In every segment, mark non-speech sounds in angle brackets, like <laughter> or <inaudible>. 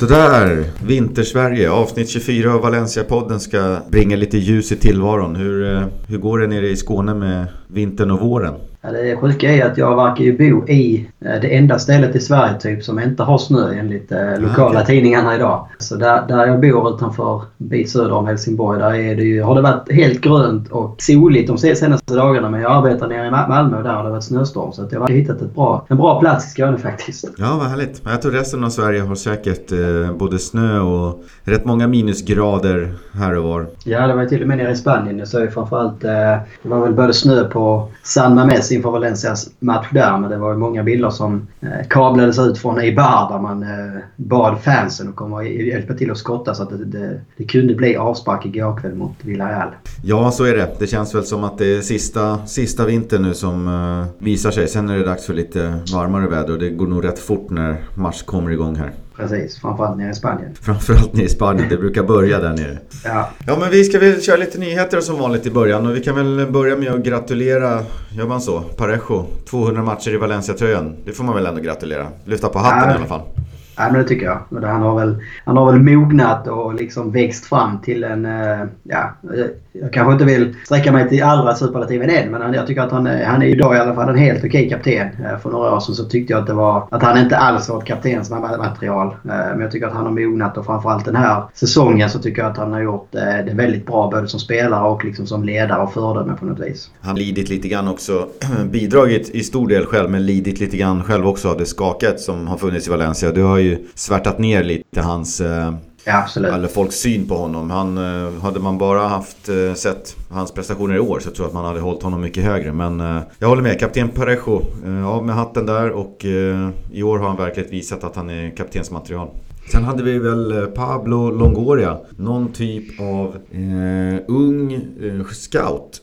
Sådär, Vintersverige, avsnitt 24 av Valencia-podden ska bringa lite ljus i tillvaron. Hur, eh, hur går det nere i Skåne med vintern och våren? Ja, det sjuka är att jag verkar ju bo i eh, det enda stället i Sverige typ som inte har snö enligt eh, lokala okay. tidningarna idag. Så där, där jag bor utanför bit söder om Helsingborg där är det ju, har det varit helt grönt och soligt de senaste dagarna. Men jag arbetar nere i Malmö och där har det varit snöstorm. Så jag har hittat ett bra, en bra plats i Skåne faktiskt. Ja, vad härligt. Jag tror resten av Sverige har säkert eh, både snö och rätt många minusgrader här och var. Ja, det var till och med nere i Spanien. Jag såg framförallt, eh, det var väl både snö på San Mames inför Valencias match där. Men det var ju många bilder som eh, kablades ut från Eibar där man eh, bad fansen att komma och hjälpa till att skotta så att det, det, det kunde bli avspark igår kväll mot Villarreal. Ja, så är det. Det känns väl som att det är sista, sista vintern nu som visar sig. Sen är det dags för lite varmare väder och det går nog rätt fort när mars kommer igång här. Precis, framförallt nere i Spanien. Framförallt nere i Spanien, det brukar börja där nere. Ja. Ja men vi ska väl köra lite nyheter som vanligt i början och vi kan väl börja med att gratulera, gör man så? Parejo, 200 matcher i Valencia-tröjan. Det får man väl ändå gratulera. Lyfta på hatten ja. i alla fall. Ja, men det tycker jag. Han har väl, han har väl mognat och liksom växt fram till en... Eh, ja, jag kanske inte vill sträcka mig till allra superlativen än, men jag tycker att han, eh, han är idag i alla fall en helt okej kapten. Eh, för några år sedan så tyckte jag att, det var, att han inte alls var ett kaptensmaterial. material. men jag tycker att han har mognat och framförallt den här säsongen så tycker jag att han har gjort det väldigt bra både som spelare och liksom som ledare och föredöme på något vis. Han har lidit lite grann också, <clears throat> bidragit i stor del själv, men lidit lite grann själv också av det skaket som har funnits i Valencia. Det har ju svärtat ner lite hans Ja, absolut. Eller folks syn på honom. Han, eh, hade man bara haft eh, sett hans prestationer i år så tror jag att man hade hållit honom mycket högre. Men jag håller med. Kapten Parejo, av med hatten där och i år har han verkligen visat att han är kaptensmaterial. Sen hade vi väl Pablo Longoria. Någon typ av eh, ung eh, scout.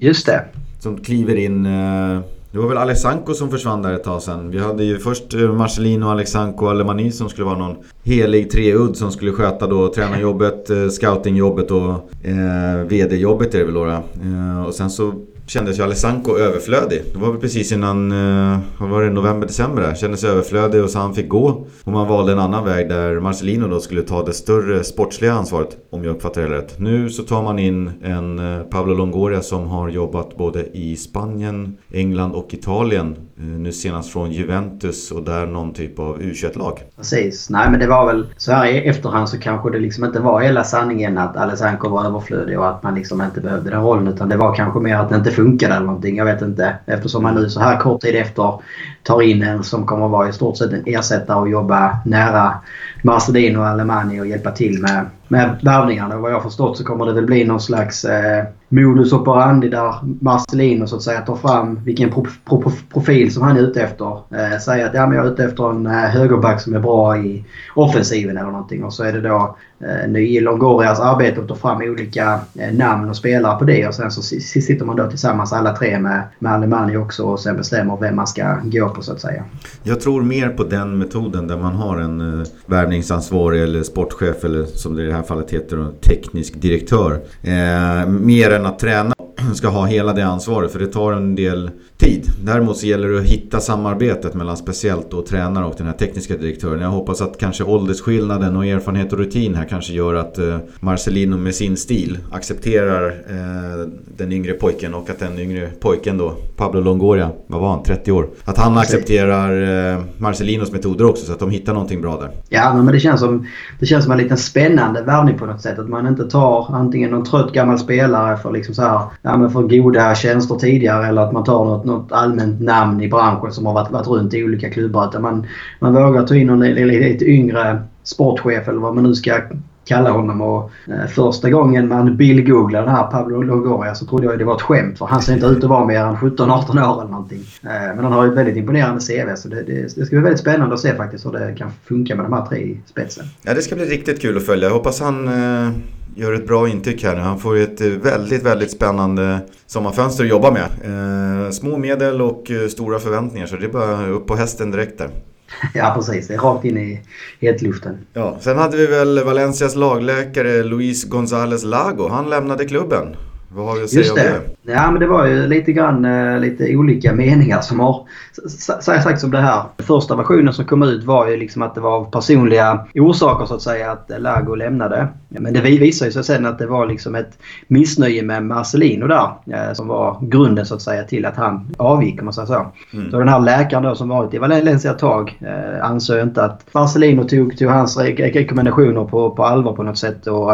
Just det. Som kliver in eh, det var väl Alexanko som försvann där ett tag sen. Vi hade ju först eh, Marcelino, Alexanko och Alemani som skulle vara någon helig treudd som skulle sköta då tränarjobbet, eh, scoutingjobbet och eh, VD-jobbet är det väl då. Eh, och sen så kändes ju Alessanko överflödig. Det var väl precis innan, eh, vad var det, november, december där. Kändes överflödig och så han fick gå. Och man valde en annan väg där Marcelino då skulle ta det större sportsliga ansvaret. Om jag uppfattar det rätt. Nu så tar man in en eh, Pablo Longoria som har jobbat både i Spanien, England och Italien. Eh, nu senast från Juventus och där någon typ av U21-lag. Precis. Nej men det var väl så här i efterhand så kanske det liksom inte var hela sanningen att Alessanko var överflödig och att man liksom inte behövde den rollen. Utan det var kanske mer att det inte funkade eller någonting. Jag vet inte. Eftersom man nu så här kort tid efter tar in en som kommer att vara i stort sett en ersättare och jobba nära Marcelino och Alemani och hjälpa till med, med värvningarna. Vad jag har förstått så kommer det väl bli någon slags eh, modus operandi där Marcelino så att säga tar fram vilken pro, pro, profil som han är ute efter. Eh, säger att ja, men jag är ute efter en eh, högerback som är bra i offensiven eller någonting. Och så är det då Eh, ny Longorias arbete och tar fram olika eh, namn och spelare på det. Och sen så sitter man då tillsammans alla tre med, med Alemani också och sen bestämmer vem man ska gå på så att säga. Jag tror mer på den metoden där man har en eh, värvningsansvarig eller sportchef eller som det i det här fallet heter en teknisk direktör. Eh, mer än att träna ska ha hela det ansvaret för det tar en del tid. Däremot så gäller det att hitta samarbetet mellan speciellt då tränare och den här tekniska direktören. Jag hoppas att kanske åldersskillnaden och erfarenhet och rutin här kanske gör att eh, Marcelino med sin stil accepterar eh, den yngre pojken och att den yngre pojken då, Pablo Longoria, vad var han, 30 år? Att han accepterar eh, Marcelinos metoder också så att de hittar någonting bra där. Ja, men det känns som, det känns som en liten spännande värvning på något sätt. Att man inte tar antingen någon trött gammal spelare för liksom så här, ja, men för goda tjänster tidigare eller att man tar något något allmänt namn i branschen som har varit, varit runt i olika klubbar. Utan man, man vågar ta in någon lite yngre sportchef eller vad man nu ska kalla honom. Och, eh, första gången man bildgooglade den här Pablo Longoria så trodde jag det var ett skämt. För han ser inte ut att vara mer än 17-18 år eller någonting. Eh, men han har ju ett väldigt imponerande CV så det, det, det, ska bli väldigt spännande att se faktiskt hur det kan funka med de här tre i spetsen. Ja det ska bli riktigt kul att följa. Jag hoppas han eh gör ett bra intryck här. Han får ett eh, väldigt, väldigt spännande sommarfönster att jobba med. Eh, små medel och eh, stora förväntningar så det är bara upp på hästen direkt där. <laughs> Ja precis, det är rakt in i hetluften. Ja, sen hade vi väl Valencias lagläkare Luis González Lago. Han lämnade klubben. Vad har vi att säga Just om det. det? Ja, men det var ju lite grann eh, lite olika meningar som har s- s- sagt om det här. Första versionen som kom ut var ju liksom att det var av personliga orsaker så att säga att Lago lämnade. Men det vi- visade sig sen att det var liksom ett missnöje med Marcelino där eh, som var grunden så att säga till att han avgick om man säger så. Mm. Så den här läkaren då som varit i Valencia ett tag eh, ansåg inte att Marcelino tog, tog hans re- rekommendationer på, på allvar på något sätt. Och,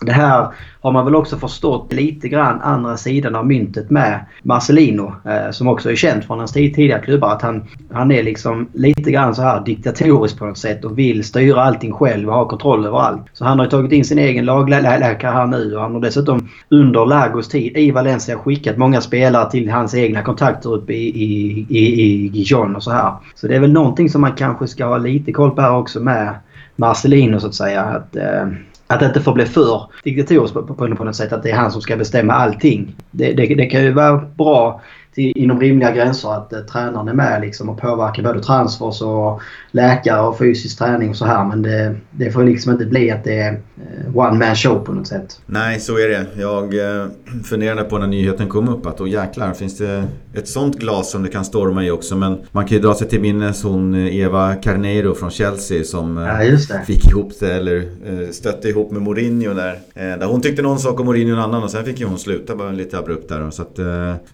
det här har man väl också förstått lite grann andra sidan av myntet med Marcelino. Eh, som också är känd från hans tidigare klubbar. Att han, han är liksom lite grann så här diktatorisk på något sätt och vill styra allting själv och ha kontroll över allt. Så han har ju tagit in sin egen lagläkare här nu och han har dessutom under Lagos tid i Valencia skickat många spelare till hans egna kontakter uppe i, i, i, i Gijon och så här. Så det är väl någonting som man kanske ska ha lite koll på här också med Marcelino så att säga. Att, eh, att det inte får bli för diktatoriskt på, på, på något sätt. Att det är han som ska bestämma allting. Det, det, det kan ju vara bra till, inom rimliga gränser att eh, tränaren är med liksom, och påverkar både transfers och läkare och fysisk träning och så här. Men det, det får liksom inte bli att det är eh, one man show på något sätt. Nej, så är det. Jag eh, funderade på när nyheten kom upp att då jäklar finns det ett sånt glas som det kan storma i också. Men man kan ju dra sig till minnes hon eh, Eva Carneiro från Chelsea som eh, Ja, fick ihop det eller eh, stötte ihop med Mourinho där. Där hon tyckte någon sak om Mourinho en annan och sen fick ju hon sluta bara lite abrupt där. Så att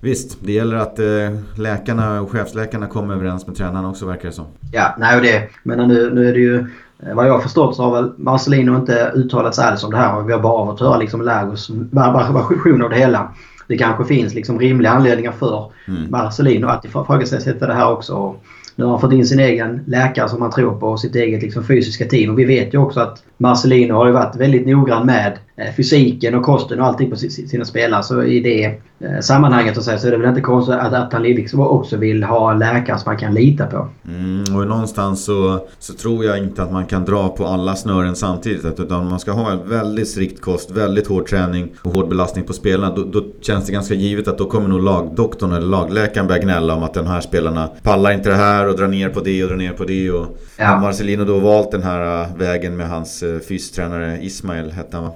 visst, det gäller att eh, läkarna och chefsläkarna kommer överens med tränarna också verkar det som. Ja, nej och det. Men nu, nu är det ju... eh, Vad jag har förstått så har väl Marcelino inte uttalat sig alls om det här. Och vi har bara fått höra liksom Lagos version av det hela. Det kanske finns liksom rimliga anledningar för Mm. Marcelino att ifrågasätta det här också. Nu har han fått in sin egen läkare som han tror på och sitt eget liksom fysiska team. Och vi vet ju också att Marcelino har ju varit väldigt noggrann med fysiken och kosten och allting på si- sina spelare. Så i det eh, sammanhanget så, att säga, så är det väl inte konstigt att, att han liksom också vill ha en läkare som man kan lita på. Mm, och någonstans så, så tror jag inte att man kan dra på alla snören samtidigt. Utan man ska ha en väldigt strikt kost, väldigt hård träning och hård belastning på spelarna. Då, då känns det ganska givet att då kommer nog lagdoktorn eller lagläkaren börja gnälla om att de här spelarna pallar inte det här och drar ner på det och drar ner på det. Och Ja. Marcelino då valt den här äh, vägen med hans fystränare Ismail hette han va?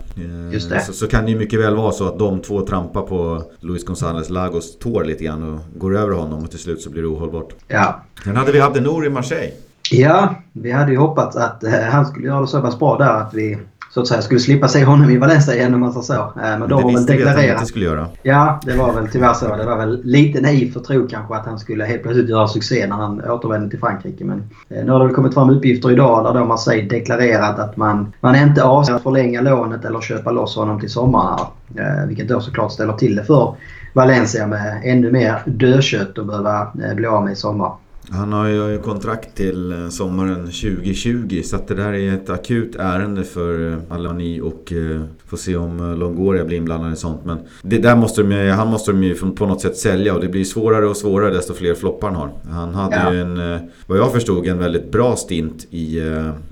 Just det. Så, så kan det ju mycket väl vara så att de två trampar på Luis González Lagos tår lite grann och går över honom och till slut så blir det ohållbart. Ja. Sen hade vi Abdenor i Marseille. Ja, vi hade ju hoppats att eh, han skulle göra det så pass bra där att vi så att säga skulle slippa se honom i Valencia igen om man säger så. Eh, men Men de har väl deklarerat. skulle göra. Ja, det var väl tyvärr så. Det var väl lite naivt att tro kanske att han skulle helt plötsligt göra succé när han återvände till Frankrike. Men eh, nu har det väl kommit fram uppgifter idag där då Marseille deklarerat att man, man inte avser att förlänga lånet eller köpa loss honom till sommaren. Eh, vilket då såklart ställer till det för Valencia med ännu mer dödkött att behöva eh, bli av med i sommar. Han har ju kontrakt till eh, sommaren 2020 så att det där är ett akut ärende för eh, Alani och eh, får se om Longoria blir inblandad i sånt. Men det där måste de, ju- han måste de ju på något sätt sälja och det blir svårare och svårare desto fler floppar han har. Han hade Ja. ju en, vad jag förstod, en väldigt bra stint i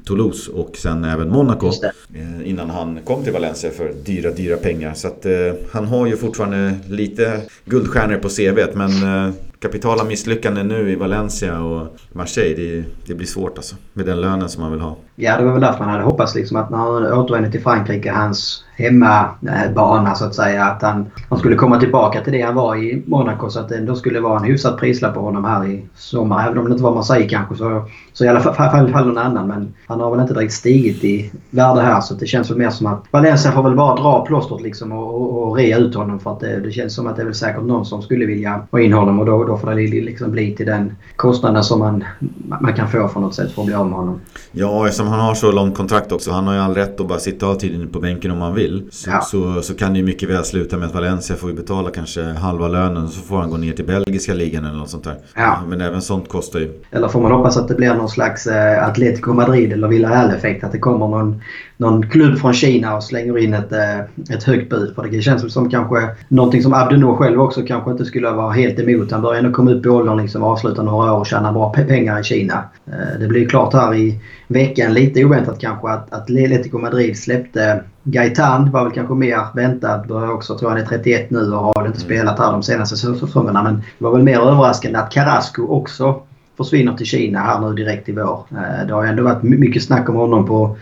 Toulouse och sen även Monaco. Innan han kom till Valencia för dyra, dyra pengar. Så att han har ju fortfarande lite guldstjärnor på CVt men kapitala misslyckanden nu i Valencia och Marseille, det, det blir svårt alltså. Med den lönen som man vill ha. Ja, det var väl därför man hade hoppats liksom att när han återvände till Frankrike, hans hemmabana så att säga, att han, han skulle komma tillbaka till det han var i Monaco så att det ändå skulle vara en hyfsad prislapp på honom här i sommar. Även om det inte var Marseille kanske så, så i alla fall, fall, någon annan. Men han har väl inte direkt stigit i värde här så det känns väl mer som att Valencia får väl bara dra plåstret liksom och, och, och rea ut honom för att det, det känns som att det är väl säkert någon som skulle vilja ha in honom och då, då får det liksom bli till den kostnaden som man, man kan få på något sätt för att bli av med honom. Ja, han har så långt kontrakt också. Han har ju all rätt att bara sitta av tiden på bänken om han vill. Så, Ja. så, så kan det ju mycket väl sluta med att Valencia får ju betala kanske halva lönen. Så får han gå ner till belgiska ligan eller något sånt där. Ja. Men även sånt kostar ju. Eller får man hoppas att det blir någon slags eh, Atletico Madrid eller Villarreal-effekt. Att det kommer någon, någon klubb från Kina och slänger in ett, eh, ett högt bud. För det känns som kanske någonting som Abdenor själv också kanske inte skulle vara helt emot. Han börjar ändå komma upp i åldern liksom avsluta några år och tjäna bra pe- pengar i Kina. Eh, det blir klart här i veckan, lite oväntat kanske, att, att Atletico Madrid släppte Gaetan var väl kanske mer väntat. Börjar också, tror han är 31 nu och har inte spelat här de senaste säsongerna. Men det var väl mer överraskande att Carrasco också försvinner till Kina här nu direkt i vår. Eh, Det har ändå varit my- mycket snack om honom på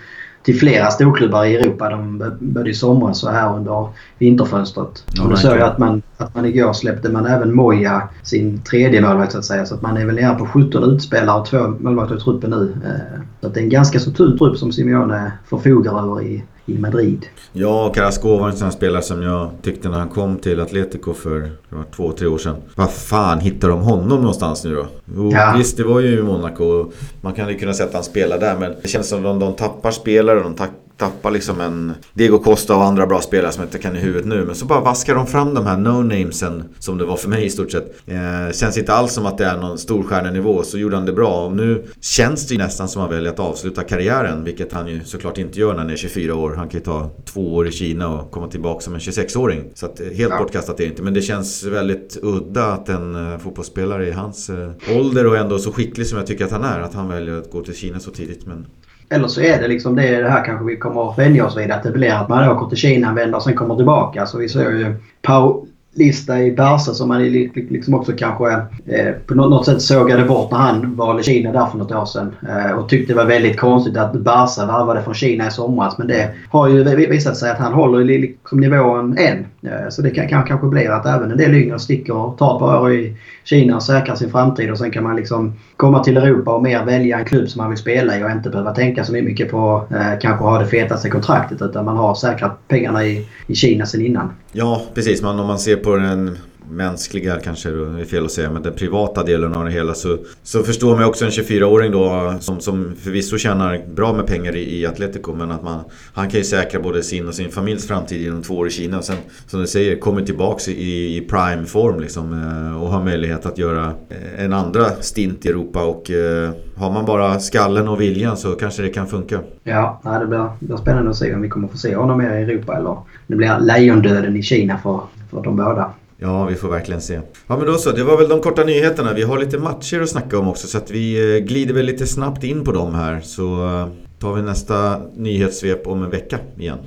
till flera storklubbar i Europa. De både i somras och här under vinterfönstret. Ja, och då såg jag att man, att man igår släppte man även Moja, sin tredje målvakt så att säga. Så att man är väl nere på 17 utspelare och två målvakter i truppen nu. Eh, så att det är en ganska så tunn trupp som Simeone förfogar över i, i Madrid. Ja, Carrasco var en sån spelare som jag tyckte när han kom till Atletico för två, tre år sedan. Vad fan hittar de honom någonstans nu då? Jo, ja. Visst, det var ju i Monaco. Man kan ju kunna säga att han spelar där men det känns som att de, de tappar spelare. De tappar liksom en Diego Costa och andra bra spelare som jag inte kan i huvudet nu. Men så bara vaskar de fram de här no-namesen som det var för mig i stort sett. Eh, känns inte alls som att det är någon storstjärnenivå. Så gjorde han det bra. Och nu känns det ju nästan som att han väljer att avsluta karriären. Vilket han ju såklart inte gör när han är 24 år. Han kan ju ta två år i Kina och komma tillbaka som en 26-åring. Så att, eh, helt ja. bortkastat är det inte. Men det känns väldigt udda att en eh, fotbollsspelare i hans eh, ålder och ändå så skicklig som jag tycker att han är. Att han väljer att gå till Kina så tidigt. Men eller så är det liksom det, det här kanske vi kommer att vänja oss vid. Att det blir att man åker till Kina, vänder och sen kommer tillbaka. Så vi ser ju Paulista i Barca som man liksom också kanske eh, på något sätt sågade bort när han valde Kina där för något år sedan. Eh, och tyckte det var väldigt konstigt att Barca värvade från Kina i somras. Men det har ju visat sig att han håller liksom nivån än. Eh, så det kan, kan kanske bli att även en del yngre sticker och tar ett par år i Kina och säkrar sin framtid. Och sen kan man liksom komma till Europa och mer välja en klubb som man vill spela i och inte behöva tänka så mycket på eh, kanske ha det fetaste kontraktet. Utan man har säkrat pengarna i, i Kina sen innan. Ja, precis. man, om man ser på den mänskliga kanske är fel att säga, men den privata delen av det hela så, så förstår man också en 24-åring då som, som förvisso tjänar bra med pengar i, i Atletico men att man, han kan ju säkra både sin och sin familjs framtid genom två år i Kina och sen som du säger kommer tillbaks i, i prime form liksom eh, och har möjlighet att göra eh, en andra stint i Europa och eh, har man bara skallen och viljan så kanske det kan funka. Ja, det blir, det blir spännande att se om vi kommer få se honom mer i Europa eller det blir lejondöden i Kina för, för de båda. Ja, vi får verkligen se. Ja, men då så. Det var väl de korta nyheterna. Vi har lite matcher att snacka om också så att vi eh, glider väl lite snabbt in på dem här. Så eh, tar vi nästa nyhetssvep om en vecka igen.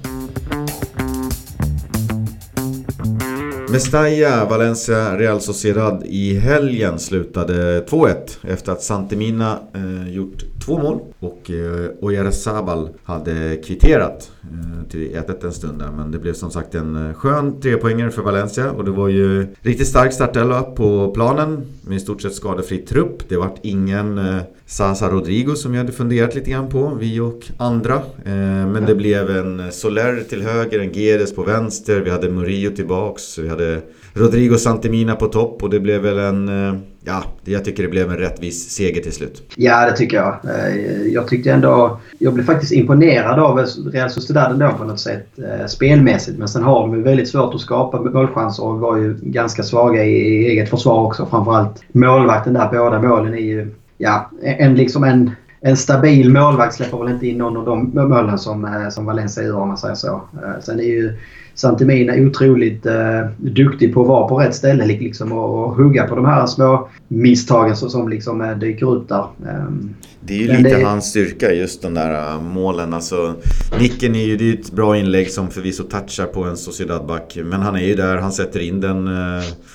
Mestalla, Valencia, Real Sociedad i helgen slutade 2-1 efter att Santemina eh, gjort två mål och eh, Oyarzabal hade kvitterat eh, till 1-1 en stund där. Men det blev som sagt en eh, skön trepoängare för Valencia och det var ju riktigt stark startelva på planen med i stort sett skadefri trupp. Det vart ingen eh, Sasa Rodrigo som jag hade funderat lite grann på, vi och andra. Eh, men det blev en Soler till höger, en Gedes på vänster, vi hade Murillo tillbaks, vi hade Rodrigo Santemina på topp och det blev väl en... Eh, ja, jag tycker det blev en rättvis seger till slut. Ja, det tycker jag. Eh, jag tyckte ändå... Jag blev faktiskt imponerad av Real Sociedad ändå på något sätt. Spelmässigt. Men sen har de ju väldigt svårt att skapa målchanser och var ju ganska svaga i eget försvar också. Framförallt målvakten där. Båda målen är ju... Ja, en liksom en en stabil målvakt släpper väl inte in någon av de målen som, som Valencia gör om man säger så. Sen är ju Santemina otroligt eh, duktig på att vara på rätt ställe liksom, och, och hugga på de här små misstagen som, som liksom, eh, dyker upp där. Um, det är ju lite det... hans styrka just de där målen. Alltså, nicken är ju det är ett bra inlägg som förvisso touchar på en Sociedad-back. Men han är ju där, han sätter in den.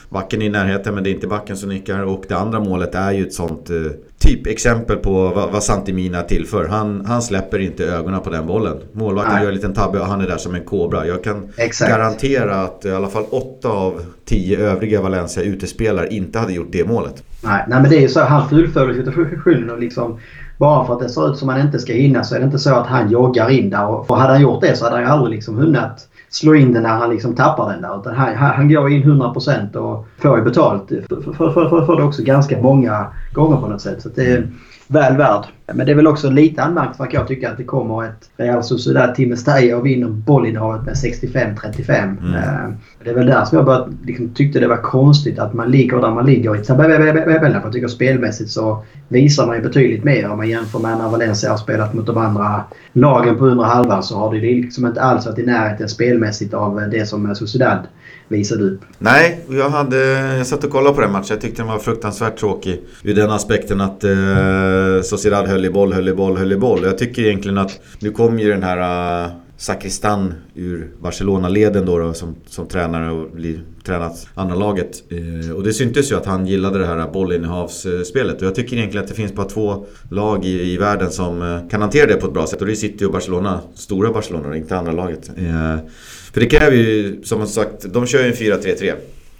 Backen i närheten men det är inte backen som nickar. Och det andra målet är ju ett sånt typ exempel på vad, vad Santimina tillför. Han, han släpper inte ögonen på den bollen. Målvakten gör en liten tabbe och han är där som en kobra. Jag kan Exakt. garantera att i alla fall åtta av tio övriga Valencia utespelare inte hade gjort det målet. Nej, nej men det är ju så. Han fullföljer situationen och liksom bara för att det ser ut som att han inte ska hinna så är det inte så att han joggar in där. Och, för hade han gjort det så hade han aldrig liksom hunnit slå in den när han liksom tappar den där. Utan han, han går in 100% och får ju betalt för, för, för, för, för det också ganska många gånger på något sätt. Så det är väl värd. Men det är väl också lite anmärkningsvärt jag tycker att det kommer ett Real Sociedad till Mestalla och vinner bollinnehavet med 65-35. Mm. Eh, det är väl där som jag bara liksom, tyckte det var konstigt att man ligger där man ligger i tabellen. Jag tycker spelmässigt så visar man ju betydligt mer om man jämför med när Valencia har spelat mot de andra lagen på undre halvan så har det liksom inte alls varit i närheten spelmässigt av det som Sociedad visade upp. Nej, jag, hade, jag satt och kollade på den matchen. Jag tyckte den var fruktansvärt tråkig. Ur den aspekten att eh, Sociedad höll i boll, höll i boll, höll i boll. Jag tycker egentligen att nu kom ju den här uh, Sakristan ur Barcelona-leden då, då som, som tränare och blir tränat andra laget. Eh, och det syntes ju att han gillade det här bollinnehavsspelet. Och jag tycker egentligen att det finns bara två lag i, i världen som eh, kan hantera det på ett bra sätt. Och det är City och Barcelona. Stora Barcelona, inte andra laget. Eh, för det kräver ju, som sagt, de kör ju en 4-3-3.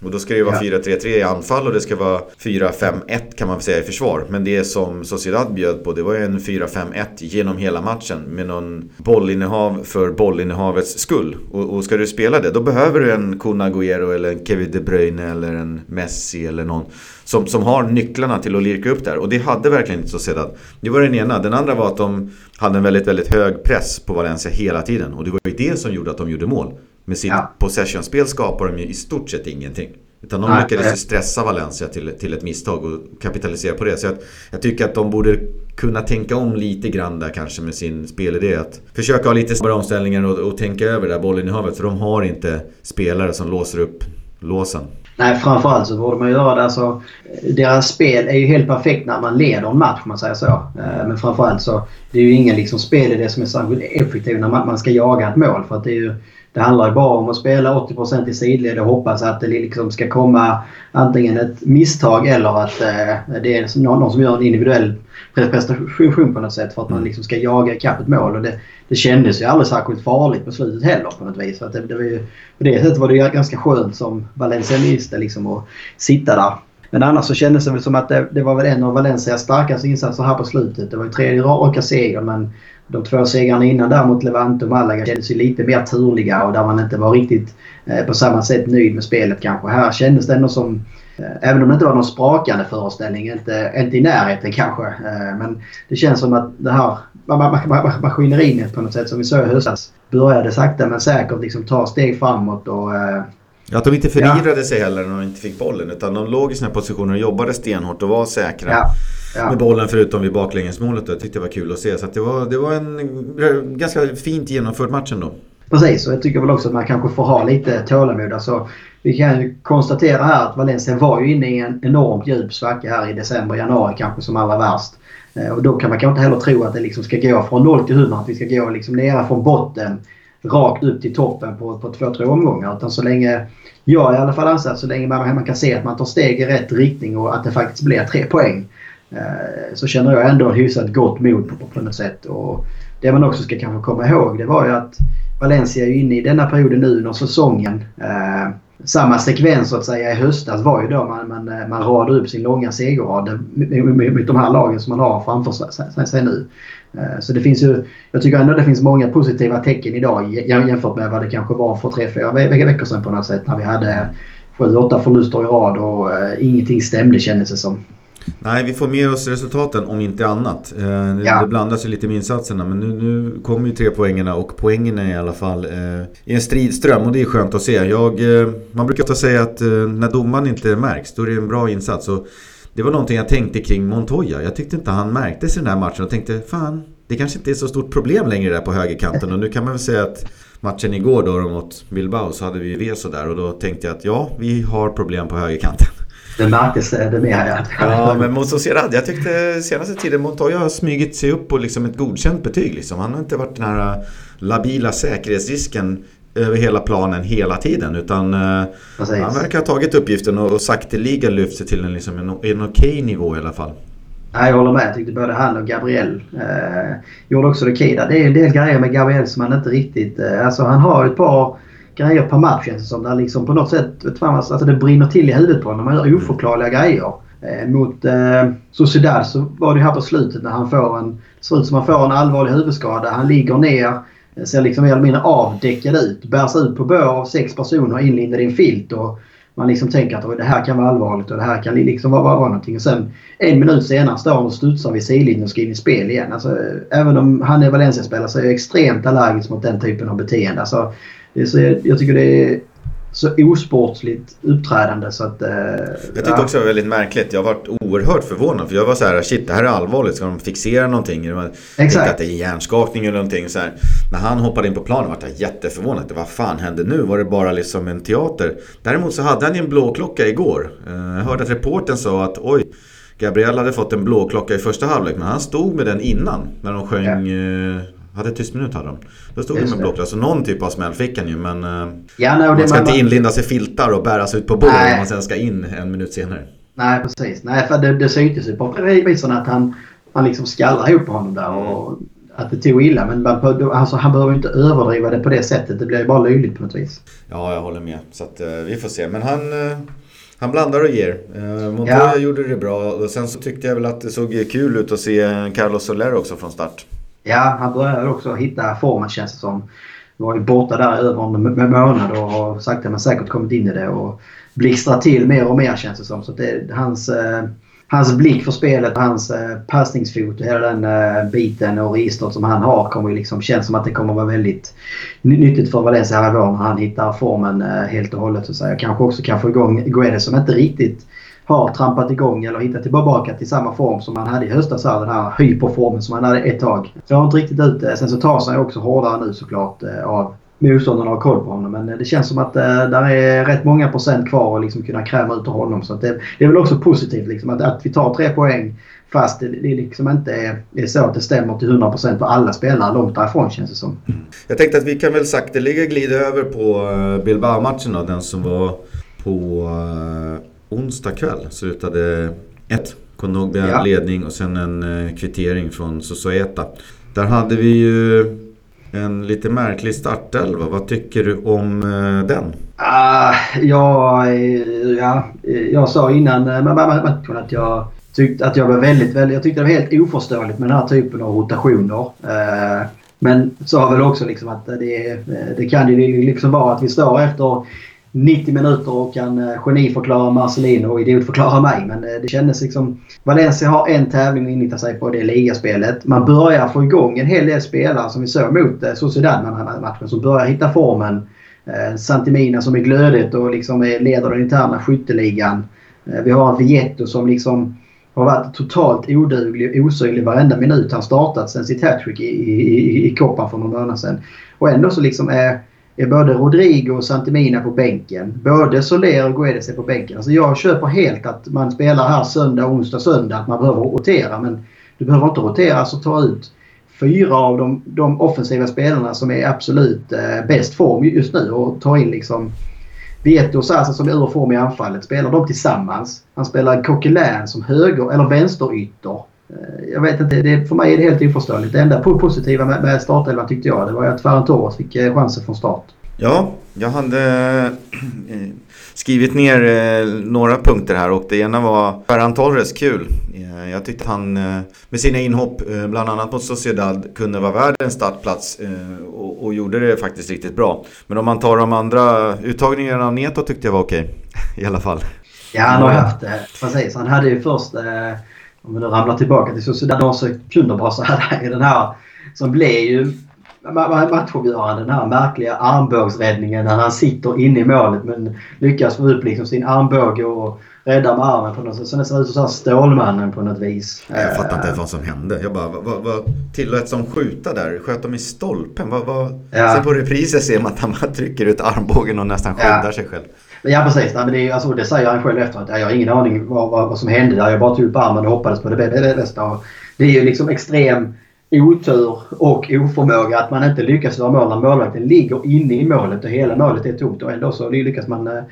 Och då ska det ju vara ja. 4-3-3 i anfall och det ska vara 4-5-1 kan man säga i försvar. Men det som Sociedad bjöd på det var ju en 4-5-1 genom hela matchen med någon bollinnehav för bollinnehavets skull. Och, och ska du spela det då behöver du en Kun Agüero eller en Kevin De Bruyne eller en Messi eller någon som, som har nycklarna till att lirka upp där. Och det hade verkligen inte Sociedad. Det var den ena. Den andra var att de hade en väldigt, väldigt hög press på Valencia hela tiden. Och det var ju det som gjorde att de gjorde mål. Med sitt ja. possession-spel skapar de ju i stort sett ingenting. Utan de lyckades ju stressa Valencia till, till ett misstag och kapitalisera på det. Så jag, jag tycker att de borde kunna tänka om lite grann där kanske med sin spelidé. Att försöka ha lite snabbare omställningar och, och tänka över det där bollinnehavet. För de har inte spelare som låser upp låsen. Nej, framförallt så borde man göra det. Alltså, deras spel är ju helt perfekt när man leder en match, om man säger så. Eh, men framförallt så det är ju ingen liksom spelidé som är särskilt effektiv när man, man ska jaga ett mål. För att det är ju det handlar ju bara om att spela 80% i sidled och hoppas att det liksom ska komma antingen ett misstag eller att eh, det är någon, som gör en individuell prestation på något sätt för att man mm. liksom ska jaga ikapp ett mål. Och det, det kändes ju aldrig särskilt farligt på slutet heller på något vis. Så att det, det var ju, på det sättet var det ju ganska skönt som valencianist liksom att sitta där. Men annars så kändes det väl som att det, det var väl en av Valencias starkaste insatser här på slutet. Det var ju tredje raka seger men de två segrarna innan där mot Levante och Malaga kändes ju lite mer turliga och där man inte var riktigt eh, på samma sätt nöjd med spelet kanske. Här kändes det ändå som, eh, även om det inte var någon sprakande föreställning, inte, inte i närheten kanske. Eh, men det känns som att det här maskineriet på något sätt som vi såg i höstas började sakta men säkert liksom ta steg framåt och eh, att de inte förirrade ja. sig heller när de inte fick bollen. Utan de låg i sina positioner och jobbade stenhårt och var säkra. Ja. Ja. Med bollen förutom vid baklängesmålet. Jag tyckte det var kul att se. Så det, var, det var en ganska fint genomförd match ändå. Precis, och jag tycker väl också att man kanske får ha lite tålamod. Alltså, vi kan ju konstatera här att Valencia var ju inne i en enormt djup svacka här i december, januari kanske som allra värst. Eh, och då kan man kanske inte heller tro att det liksom ska gå från 0 till 100, att vi ska gå liksom nere från botten rakt upp till toppen på, på två, tre omgångar. Utan så länge, jag i alla fall anser att så länge man, man kan se att man tar steg i rätt riktning och att det faktiskt blir tre poäng. Eh, så känner jag ändå hyfsat gott mod på, på något sätt. Och det man också ska kanske komma ihåg det var ju att Valencia är ju inne i denna perioden nu under säsongen. Eh, samma sekvens så att säga i höstas var ju då man, man, eh, man radade upp sin långa segerrad mot de här lagen som man har framför sig, sig nu. Eh, så det finns ju, jag tycker ändå det finns många positiva tecken idag jämfört med vad det kanske var för tre, fyra veckor sedan på något sätt när vi hade sju, åtta förluster i rad och eh, ingenting stämde kändes det som. Nej, vi får med oss resultaten om inte annat. Eh, ja. Det blandas ju lite med insatserna men nu, nu kommer ju tre poängerna och poängen är i alla fall eh, i en stridström och det är skönt att se. Jag, eh, man brukar ta säga att eh, när domaren inte märks då är det en bra insats. Och det var någonting jag tänkte kring Montoya. Jag tyckte inte han märktes i den här matchen och tänkte fan, det kanske inte är så stort problem längre där på högerkanten. Och nu kan man väl säga att matchen igår då mot Bilbao så hade vi Veso där och då tänkte jag att ja, vi har problem på högerkanten. Det märktes det mer ja. Ja, men mot Sociedad. Jag tyckte senaste tiden Montoya har smugit sig upp på liksom ett godkänt betyg. Liksom. Han har inte varit den här labila säkerhetsrisken över hela planen hela tiden. Utan eh, Precis. han verkar ha tagit uppgiften och, och sakteliga lyft sig till en, liksom en, en okej nivå i alla fall. Ja, jag håller med. Jag tyckte både han och Gabriel eh, gjorde också det kida. Det är en del grejer med Gabriel som man inte riktigt... Eh, alltså han har ett par grejer per match känns det som. Där liksom på något sätt vet fan, alltså det brinner till i huvudet på honom. Han gör oförklarliga grejer. Eh, mot eh, Sociedad så var det här på slutet när han får en... Det ser ut som han får en allvarlig huvudskada. Han ligger ner ser liksom mer eller mindre avdäckad ut. Bärs ut på bör av sex personer inlindade i en filt. Och man liksom tänker att det här kan vara allvarligt och det här kan liksom vara, vara någonting. Och sen en minut senare står han och studsar vid sidlinjen och ska in i spel igen. Alltså, även om han är Valencia-spelare så är jag extremt allergisk mot den typen av beteende. Alltså, så, jag tycker det är så osportsligt uppträdande så att... Eh, jag tyckte också det var väldigt märkligt. Jag varit oerhört förvånad. För jag var så här, shit det här är allvarligt. Ska de fixera någonting? Exakt. att det är hjärnskakning eller någonting. Så här. När han hoppade in på planen var jag jätteförvånad. Vad fan hände nu? Var det bara liksom en teater? Däremot så hade han ju en blåklocka igår. Eh, jag hörde att reporten sa att oj, Gabriel hade fått en blåklocka i första halvlek. Men han stod med den innan. När de sjöng... Ja. Eh, hade tyst minut hade de. Då stod de med blocklös. Så någon typ av smäll fick han ju men... Eh, ja, nej, man ska man, inte inlinda sig filtar och bäras ut på bord om man sen ska in en minut senare. Nej precis. Nej för det, det syntes ju på revisorn att han, han liksom skallrade ihop honom där. Och att det tog illa. Men alltså, han behöver inte överdriva det på det sättet. Det blir ju bara löjligt på något vis. Ja, jag håller med. Så att, uh, vi får se. Men han, uh, han blandar och ger. Uh, Montoya ja. gjorde det bra. Och sen så tyckte jag väl att det såg kul ut att se Carlos Soler också från start. Ja, han började också hitta formen känns det som. Var ju borta där över en månad och har sakta men säkert kommit in i det. Och blixtrar till mer och mer känns det som. Så det, hans eh, hans blick för spelet, hans eh, passningsfot och hela den eh, biten och registret som han har kommer ju liksom, känns som att det kommer vara väldigt nyttigt för Valencia här i vår när han hittar formen eh, helt och hållet. Så att säga. Kanske också kan få igång Guedes som inte riktigt har trampat igång eller hittat tillbaka till samma form som han hade i höstas. Här, den här hyperformen som han hade ett tag. Jag har inte riktigt ut det. Sen så tar sig också hårdare nu såklart eh, av motståndarna har koll på honom. Men eh, det känns som att eh, där är rätt många procent kvar att liksom kunna kräma ut av honom. Så det, det, är väl också positivt liksom, att, att vi tar tre poäng fast det, det liksom inte är, är så att det stämmer till 100% för alla spelare långt därifrån känns det som. Mm. Jag tänkte att vi kan väl sakteliga glida över på eh, Bilbao-matchen då. Den som var på uh, onsdag kväll. Slutade 1. Kondogbia ja. ledning och sen en uh, kvittering från Sosoeta. Där hade vi ju en lite märklig startelva. Vad tycker du om uh, den? Uh, ja, ja, jag sa innan matchen att jag tyckte att jag var väldigt, väldigt... Jag tyckte det var helt oförståeligt med den här typen av rotationer. Uh, men sa väl också liksom att det, det kan ju liksom vara att vi står efter 90 minuter och kan eh, geniförklara Marcelino och idiotförklara mig. Men eh, det kändes liksom... Valencia har en tävling att inrikta sig på. Det är ligaspelet. Man börjar få igång en hel del spelare som vi såg mot eh, Sociedad den här matchen. Som börjar hitta formen. Eh, Santimina som är glödigt och liksom leder den interna skytteligan. Vi har en Vietto som liksom har varit totalt oduglig och osynlig varenda minut han startat sen sitt hattrick i, i, i, i Koppan för någon månad sedan. Och ändå så liksom är är både Rodrigo och Santimina på bänken. Både Soler och Guedes är på bänken. Alltså jag köper helt att man spelar här söndag, onsdag, söndag. Att man behöver rotera. Men du behöver inte rotera alltså ta ut fyra av de, de offensiva spelarna som är absolut eh, bäst form just nu och ta in liksom Vieto och Sasa som är ur form i anfallet. Spelar de tillsammans. Han spelar Coquelin som höger eller vänsterytter. Eh, jag vet inte, det, för mig är det helt oförståeligt. Det enda positiva med, med startelvan tyckte jag det var att Ferran Torres fick eh, chansen från start. Ja, jag hade eh, skrivit ner några punkter här och det ena var Ferran Torres, kul. Jag tyckte han med sina inhopp, bland annat mot Sociedad, kunde vara värd en startplats och, och gjorde det faktiskt riktigt bra. Men om man tar de andra uttagningarna av Neto tyckte jag var okej. <laughs> I alla fall. Ja, han har haft det. Precis. Han hade ju först om vi nu ramlar tillbaka till Sociedad några sekunder bara så hade <laughs> den här som blev ju matchavgörande. Den här märkliga armbågsräddningen när han sitter inne i målet men lyckas få upp liksom sin armbåge och rädda med armen på något sätt. Så nästan ut som Stålmannen på något vis. Jag fattar inte vad som hände. Jag bara, vad, vad tilläts som skjuta där? Sköt de i stolpen? Vad, vad... Ja. Sen på reprisen ser man att han bara trycker ut armbågen och nästan skyddar ja. sig själv. Ja precis. Nej, men det, är, alltså, det säger han själv efteråt. Jag har ingen aning vad, vad, vad som hände där. Jag bara tog upp armen och hoppades på det bästa. Det är ju liksom extrem otur och oförmåga att man inte lyckas göra mål när målvakten ligger inne i målet och hela målet är tomt och ändå så lyckas man eh,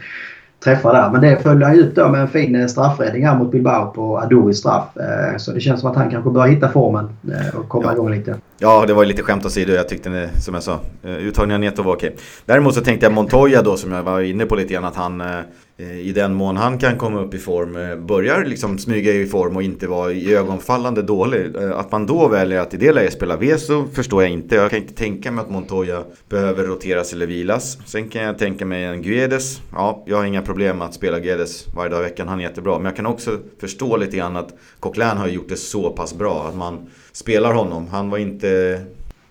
träffa där. Men det följde han upp då med en fin eh, straffräddning här mot Bilbao på Aduris straff. Eh, så det känns som att han kanske börjar hitta formen eh, och komma ja. igång lite. Ja, det var ju lite skämt åsido. Jag tyckte, som jag sa, eh, uttagningen av Neto var okej. Däremot så tänkte jag Montoya då, som jag var inne på lite grann, att han eh, i den mån han kan komma upp i form, eh, börjar liksom smyga i form och inte vara i ögonfallande dålig. Att man då väljer att i det läget spela Veso förstår jag inte. Jag kan inte tänka mig att Montoya behöver roteras eller vilas. Sen kan jag tänka mig en Guedes. Ja, jag har inga problem med att spela Guedes varje dag i veckan. Han är jättebra. Men jag kan också förstå lite grann att Coquelin har gjort det så pass bra att man spelar honom. Han var inte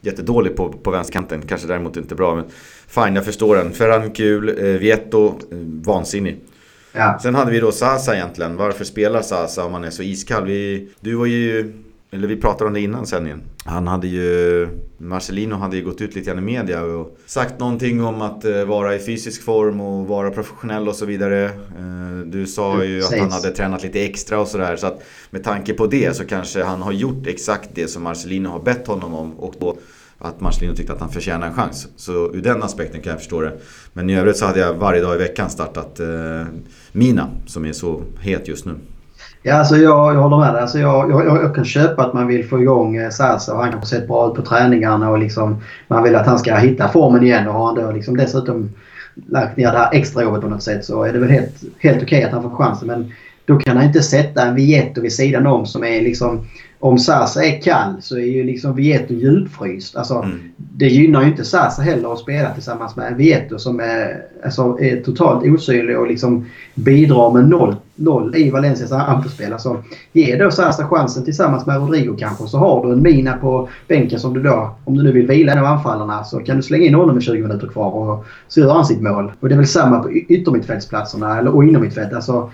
jättedålig på, på vänsterkanten. Kanske däremot inte bra. Men fine, jag förstår den. Ferran kul, eh, Vieto eh, vansinnig. Ja. Sen hade vi då Sasa egentligen. Varför spelar Sasa om han är så iskall? Vi, du var ju eller vi pratade om det innan sändningen. Han hade ju, Marcelino hade ju gått ut lite grann i media och sagt någonting om att uh, vara i fysisk form och vara professionell och så vidare. Uh, du sa ju att han hade tränat lite extra och sådär. Så att med tanke på det så kanske han har gjort exakt det som Marcelino har bett honom om och då att Marcelino tyckte att han förtjänar en chans. Så ur den aspekten kan jag förstå det. Men i övrigt så hade jag varje dag i veckan startat eh, Mina, som är så het just nu. Ja, alltså jag, jag håller med dig. Alltså jag, jag, jag, kan köpa att man vill få igång eh, Sasa och han kanske sett bra ut på träningarna och liksom, man vill att han ska hitta formen igen och har han då liksom dessutom lagt ner det här extrajobbet på något sätt så är det väl helt, helt okej okay att han får chansen. Men då kan han inte sätta en Vietto vid sidan om som är liksom om Sasa är kall så är ju liksom Vieto djupfryst. Alltså, mm. Det gynnar ju inte Sasa heller att spela tillsammans med Vieto som är, alltså, är totalt osynlig och liksom bidrar med noll, noll i Valencias anfallsspel. Alltså, ge då Sasa chansen tillsammans med Rodrigo kanske så har du en Mina på bänken som du då, om du nu vill vila en av anfallarna så kan du slänga in honom med 20 minuter kvar och så gör han sitt mål. Och det är väl samma på yttermittfältsplatserna eller, och inomhittfält. Alltså,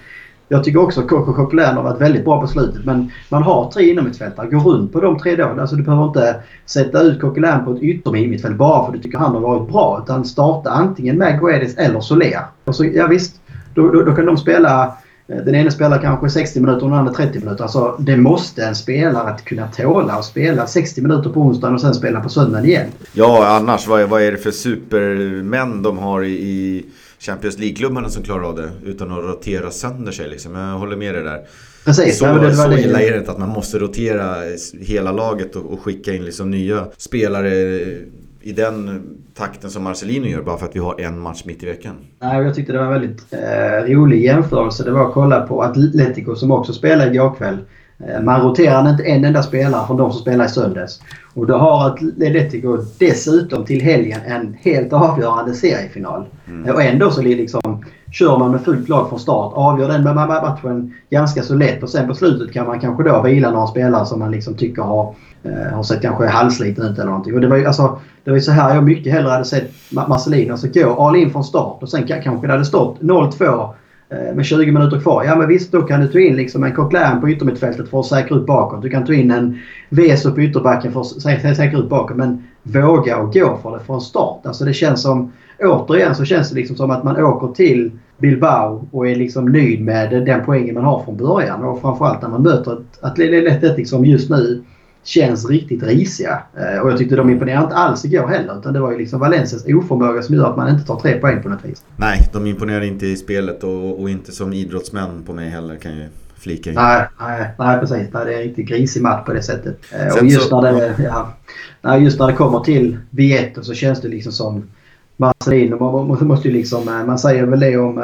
jag tycker också att Coco Coquelin har varit väldigt bra på slutet. Men man har tre innermittfältare. Gå runt på de tre då. Alltså du behöver inte sätta ut Coquelin på ett yttermittfält bara för att du tycker han har varit bra. Utan starta antingen med Guedes eller Soler. Och så, ja visst, då, då, då kan de spela eh, den ena spelar kanske 60 minuter och den andra 30 minuter. Alltså, det måste en spelare att kunna tåla att spela 60 minuter på onsdagen och sen spela på söndagen igen. Ja, annars vad, vad är det för supermän de har i, i Champions League-klubbarna som klarar av det utan att rotera sönder sig. Liksom. Jag håller med dig där. Precis, så det var så illa är det inte att man måste rotera hela laget och, och skicka in liksom nya spelare i den takten som Marcelino gör bara för att vi har en match mitt i veckan. Nej, jag tyckte det var en väldigt eh, rolig jämförelse. Det var att kolla på Atletico som också spelade igår kväll. Eh, man roterar inte en enda spelare från de som spelar i söndags. Och då har Atletico dessutom till helgen en helt avgörande seriefinal. Mm. Och ändå så liksom, kör man med fullt lag från start. Avgör den matchen ganska så lätt och sen på slutet kan man kanske då vila några spelare som man liksom tycker har, eh, har sett kanske halvsliten ut eller någonting. Och det var ju alltså, det var så här jag mycket hellre hade sett Marcelino. Alltså gå all in från start och sen kanske det hade stått 0-2 Eh, Eh, med 20 minuter kvar. Ja men visst, då kan du ta in liksom en Coquelin på yttermittfältet för att säkra ut bakåt. Du kan ta in en Veso på ytterbacken för att säkra ut bakåt. Men våga och gå för det från start. Alltså det känns som... Återigen så känns det liksom som att man åker till Bilbao och är liksom nöjd med den poängen man har från början. Och framförallt när man möter ett Atletic som just nu känns riktigt risiga. Eh, och jag tyckte de imponerade inte alls igår heller. Utan det var ju liksom Valencias oförmåga som gör att man inte tar tre poäng på något vis. Nej, de imponerade inte i spelet och, och inte som idrottsmän på mig heller kan jag flika in. Nej, nej, nej precis. Nej, det är en riktigt grisig match på det sättet. Eh, Sen och just, så, när det, ja, ja, just när det kommer till Vieto så känns det liksom som Marcelino. Man, måste ju liksom, eh, man säger väl det om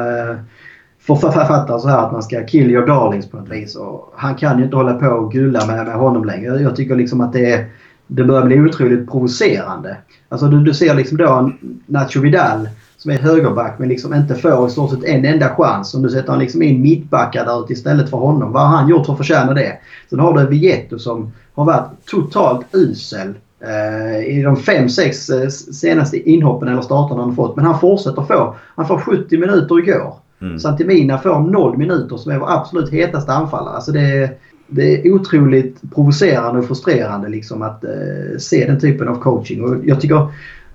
författare så här att man ska kill your darlings på något vis. Och han kan ju inte hålla på och gulla med, med honom längre. Jag tycker liksom att det, är, det börjar bli otroligt provocerande. Alltså du, du ser liksom då Nacho Vidal som är högerback men liksom inte får i stort sett en enda chans. Om du sätter han liksom in mittbackar där ute istället för honom. Vad har han gjort för att förtjäna det? Sen har du Vietto som har varit totalt usel eh, i de fem, sex eh, senaste inhoppen eller starterna han har fått. Men han fortsätter få. Han får 70 minuter igår. Mm. Santimina får noll minuter som är vår absolut hetaste anfallare. Alltså det, det är otroligt provocerande och frustrerande liksom att eh, se den typen av coaching. Och jag tycker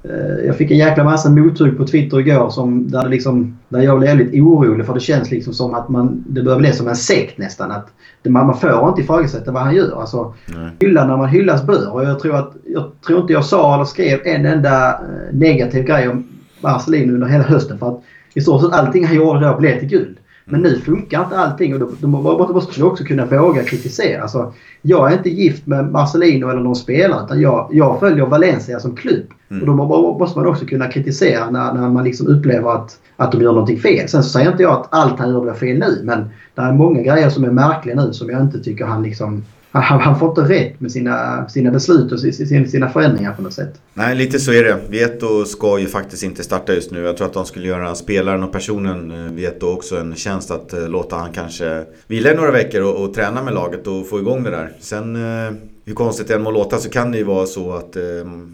eh, jag fick en jäkla massa mothugg på Twitter igår som, där, liksom, där jag blev väldigt orolig för det känns liksom som att man, det börjar bli som en sekt nästan. Att det, man, man får inte ifrågasätta vad han gör. Alltså, hylla när man hyllas bör. Och jag tror, att, jag tror inte jag sa eller skrev en enda eh, negativ grej om Marcelino under hela hösten. För att i stort sett allting han gjorde då blev till guld. Men nu funkar inte allting och då, då måste man också kunna våga kritisera. Alltså, jag är inte gift med Marcelino eller någon spelare utan jag, jag följer Valencia som klubb. Mm. Och då måste man också kunna kritisera när, när man liksom upplever att, att de gör någonting fel. Sen så säger inte jag att allt han gör blir fel nu men det är många grejer som är märkliga nu som jag inte tycker han liksom han, han får inte rätt med sina, sina beslut och sina, sina förändringar på något sätt. Nej, lite så är det. Vieto ska ju faktiskt inte starta just nu. Jag tror att de skulle göra spelaren och personen eh, Vieto också en tjänst att eh, låta han kanske vila i några veckor och, och träna med laget och få igång det där. Sen eh, hur konstigt det än må låta så kan det ju vara så att eh,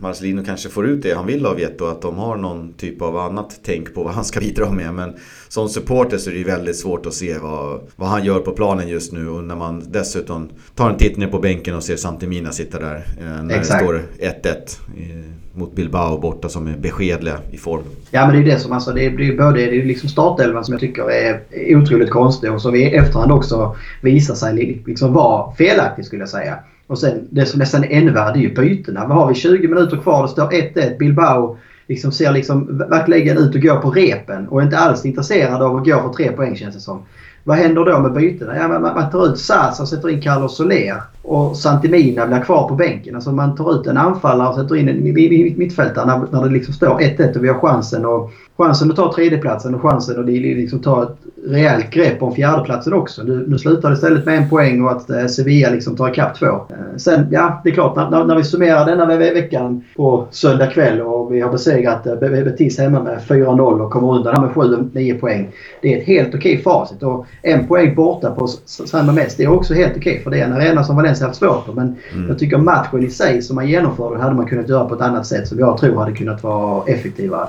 Marcelino kanske får ut det han vill av Vieto. Att de har någon typ av annat tänk på vad han ska bidra med. Men som supporter så är det ju väldigt svårt att se vad, vad han gör på planen just nu. Och när man dessutom tar en titt ner på bänken och ser Santimina sitta där. Eh, när Exakt. det står 1-1 mot Bilbao borta som är beskedliga i form. Ja men det är det som alltså, det är, både det är liksom startelvan som jag tycker är otroligt konstig och som i efterhand också visar sig liksom vara felaktig skulle jag säga. Och sen det som nästan är ännu värre det är ju bytena. Vad har vi? 20 minuter kvar. Det står 1-1. Bilbao liksom ser liksom verkligen ut att gå på repen och är inte alls intresserad av att gå för tre poäng känns det som. Vad händer då med bytena? Ja, man, man tar ut Sasa och sätter in Carlos Soler. Och Santimina blir kvar på bänken. Alltså man tar ut en anfallare och sätter in en mittfältare när, när det liksom står 1-1 och vi har chansen, och, chansen att ta tredjeplatsen och chansen att liksom ta ett rejält grepp om fjärdeplatsen också. Nu, nu slutar det istället med en poäng och att eh, Sevilla liksom tar ikapp två. Eh, sen, ja, det är klart, när, när vi summerar denna ve veckan på söndag kväll och vi har besegrat eh, Betis hemma med 4-0 och kommer undan med 7-9 poäng. Det är ett helt okej facit. Och en poäng borta på San Mamés, det är också helt okej för det är en arena som Valencia haft svårt för. Men mm. jag tycker matchen i sig som man genomförde hade man kunnat göra på ett annat sätt som jag tror hade kunnat vara effektivare.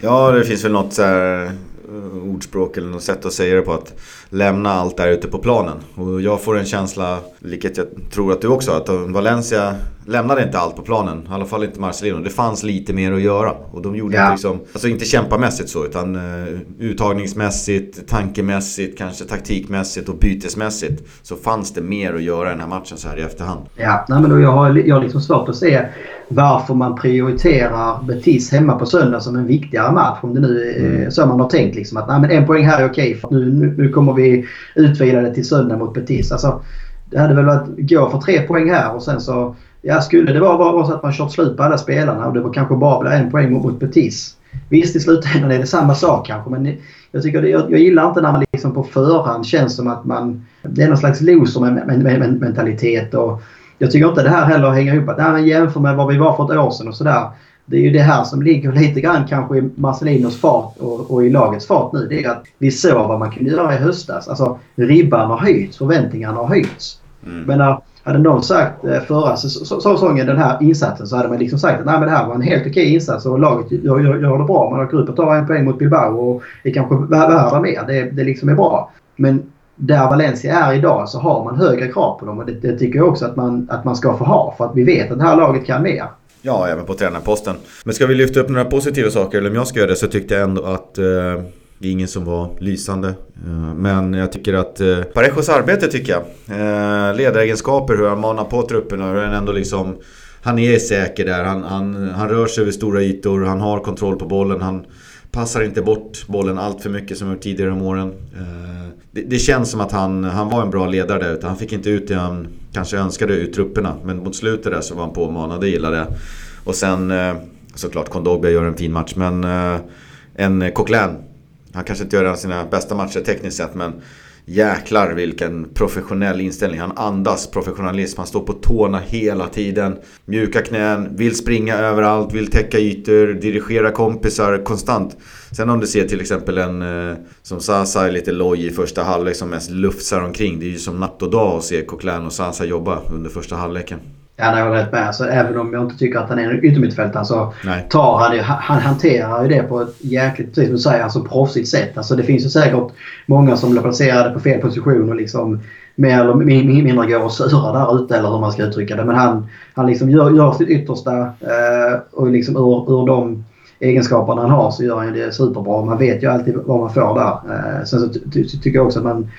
Ja, det finns väl något så här eh, ordspråk eller något sätt att säga det på att lämna allt där ute på planen. Och jag får en känsla, vilket jag tror att du också har, att Valencia lämnade inte allt på planen. I alla fall inte Marcelino. Det fanns lite mer att göra. Och de gjorde ja. liksom, alltså inte kämpamässigt så utan uh, uttagningsmässigt, tankemässigt, kanske taktikmässigt och bytesmässigt. Så fanns det mer att göra i den här matchen så här i efterhand. Ja, nej, men då jag har, jag har liksom svårt att se varför man prioriterar Betis hemma på söndag som en viktigare match. Om det nu är mm. så man har tänkt. Liksom, att nej, men en poäng här är okej för nu, nu, nu kommer vi utvida det till söndag mot Betis. Alltså, det hade väl varit gå för tre poäng här och sen så... Ja, skulle det vara, vara så att man kört slut på alla spelarna och det var kanske bara blir en poäng mot, Betis. Visst, i slutändan är det samma sak kanske men jag, tycker det, jag, jag gillar inte när man liksom på förhand känns som att man... Det är någon slags loser-mentalitet och jag tycker inte det här heller hänger ihop att nej, jämför med vad vi var för ett år sedan och sådär. Det är ju det här som ligger lite grann kanske i Marcelinos fart och, och, i lagets fart nu. Det är att vi såg vad man kunde göra i höstas. Alltså ribban har höjts, förväntningarna har höjts. Mm. Men hade någon sagt eh, förra säsongen den här insatsen så hade man liksom sagt att Nej, men det här var en helt okej insats och laget gör, gör, gör det bra. Man åker upp och tar en poäng mot Bilbao och är kanske värda mer. Det, det liksom är bra. Men där Valencia är idag så har man högre krav på dem och det, det, tycker jag också att man, att man ska få ha för att vi vet att det här laget kan mer. Ja, även på tränarposten. Men ska vi lyfta upp några positiva saker, eller om jag ska göra det, så tyckte jag ändå att eh, det är ingen som var lysande. Eh, men jag tycker att eh, Parejos arbete tycker jag. Eh, ledaregenskaper, hur han manar på trupperna, hur han ändå liksom... Han är säker där, han, han, han rör sig över stora ytor, han har kontroll på bollen, han passar inte bort bollen allt för mycket som gjort tidigare om åren. Det, det, känns som att han, han var en bra ledare där ute. Han fick inte ut det han kanske önskade ur trupperna. Men mot slutet där så var han påmanad, det gillade jag. Och sen såklart Kondogbia gör en fin match men en Coquelin. Han kanske inte gör en av sina bästa matcher tekniskt sett men Jäklar vilken professionell inställning. Han andas professionalism. Han står på tårna hela tiden. Mjuka knän, vill springa överallt, vill täcka ytor, dirigera kompisar konstant. Sen om du ser till exempel en eh, som Sasa är lite loj i första halvlek som mest lufsar omkring. Det är ju som natt och dag att se Coquelin och Sasa jobba under första halvleken. Ja, jag har rätt med. Alltså, även om jag inte tycker att han är en yttermittfältare så Nej. tar han ju, han hanterar ju det på ett jäkligt, precis som du säger, alltså proffsigt sätt. Alltså det finns ju säkert många som blir placerade på fel position och liksom mer eller mindre går och surar där ute eller hur man ska uttrycka det. Men han, han liksom gör, gör sitt yttersta eh, och liksom ur, ur de egenskaperna han har så gör han det superbra. Man vet ju alltid vad man får där. Eh, sen så tycker jag också att man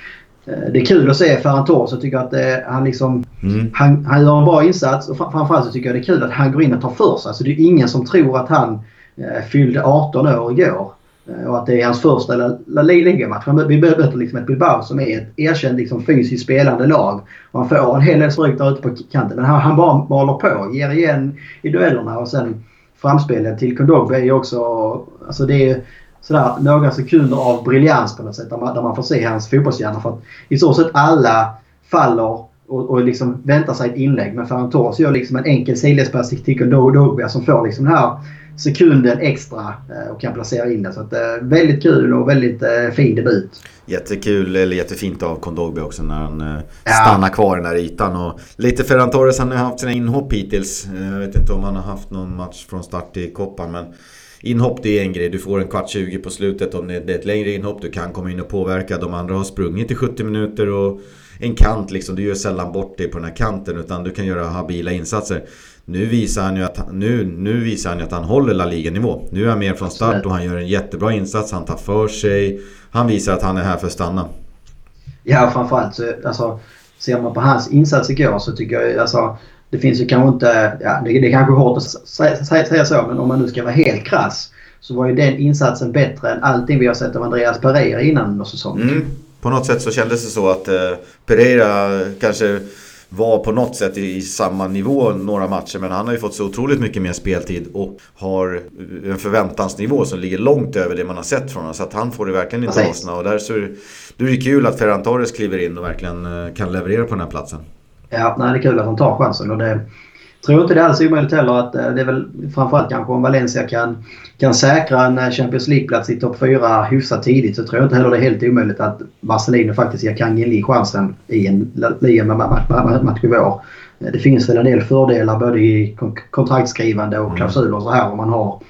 det är kul att se Ferran Torres. Jag tycker att eh, han, liksom, mm. han, han gör en bra insats och framförallt så tycker jag det är kul att han går in och tar för sig. Alltså det är ingen som tror att han eh, fyllde 18 år igår. Eh, och att det är hans första La Liga-match. Vi möter liksom ett Bilbao som är ett erkänt liksom, fysiskt spelande lag. Och han får en hel del stryk där ute på kanten. Men han, han bara maler på. Ger igen i duellerna och sen framspelet till Kondogbia är också... Alltså det är, sådär, några sekunder av briljans på något sätt. Där man, där man får se hans fotbollshjärna. För att i så sätt alla faller och, och liksom väntar sig ett inlägg. Men Ferran Torres gör liksom en enkel sidledspass till Dogbia som får liksom den här sekunden extra eh, och kan placera in den. Så att, eh, väldigt kul och väldigt eh, fin debut. Jättekul, eller jättefint av Kondogbia också när han ja. stannar kvar i den här ytan. Och lite Ferran Torres, han har haft sina inhopp hittills. Jag vet inte om han har haft någon match från start i koppan men Inhopp det är en grej, du får en kvart 20 på slutet om det är ett längre inhopp. Du kan komma in och påverka. De andra har sprungit i 70 minuter och en kant liksom. Du gör sällan bort dig på den här kanten utan du kan göra habila insatser. Nu visar han ju att, nu, nu visar han att han håller La Liga-nivå. Nu är han med från start och han gör en jättebra insats. Han tar för sig. Han visar att han är här för att stanna. Ja, framförallt så alltså ser man på hans insats igår så tycker jag alltså det finns ju kanske inte, ja det, det är kanske hårt att säga, säga så men om man nu ska vara helt krass så var ju den insatsen bättre än allting vi har sett av Andreas Pereira innan under säsongen. Mm. På något sätt så kändes det så att eh, Pereira kanske var på något sätt i, samma nivå några matcher. Men han har ju fått så otroligt mycket mer speltid och har en förväntansnivå som ligger långt över det man har sett från honom. Så att han får det verkligen inte lossna. Och där så är det, är det kul att Ferran Torres kliver in och verkligen eh, kan leverera på den här platsen. Ja, nej, det är kul att han tar chansen. Och det, tror inte det är alls omöjligt heller att eh, det är väl framförallt kanske om Valencia kan, kan säkra en eh, Champions League-plats i topp 4 hyfsat tidigt så tror jag inte heller det är helt omöjligt att Marcelino faktiskt ger Lee chansen i en ligamatch i vår. Eh, det finns väl en del fördelar både i kontraktskrivande och klausuler och så här om man har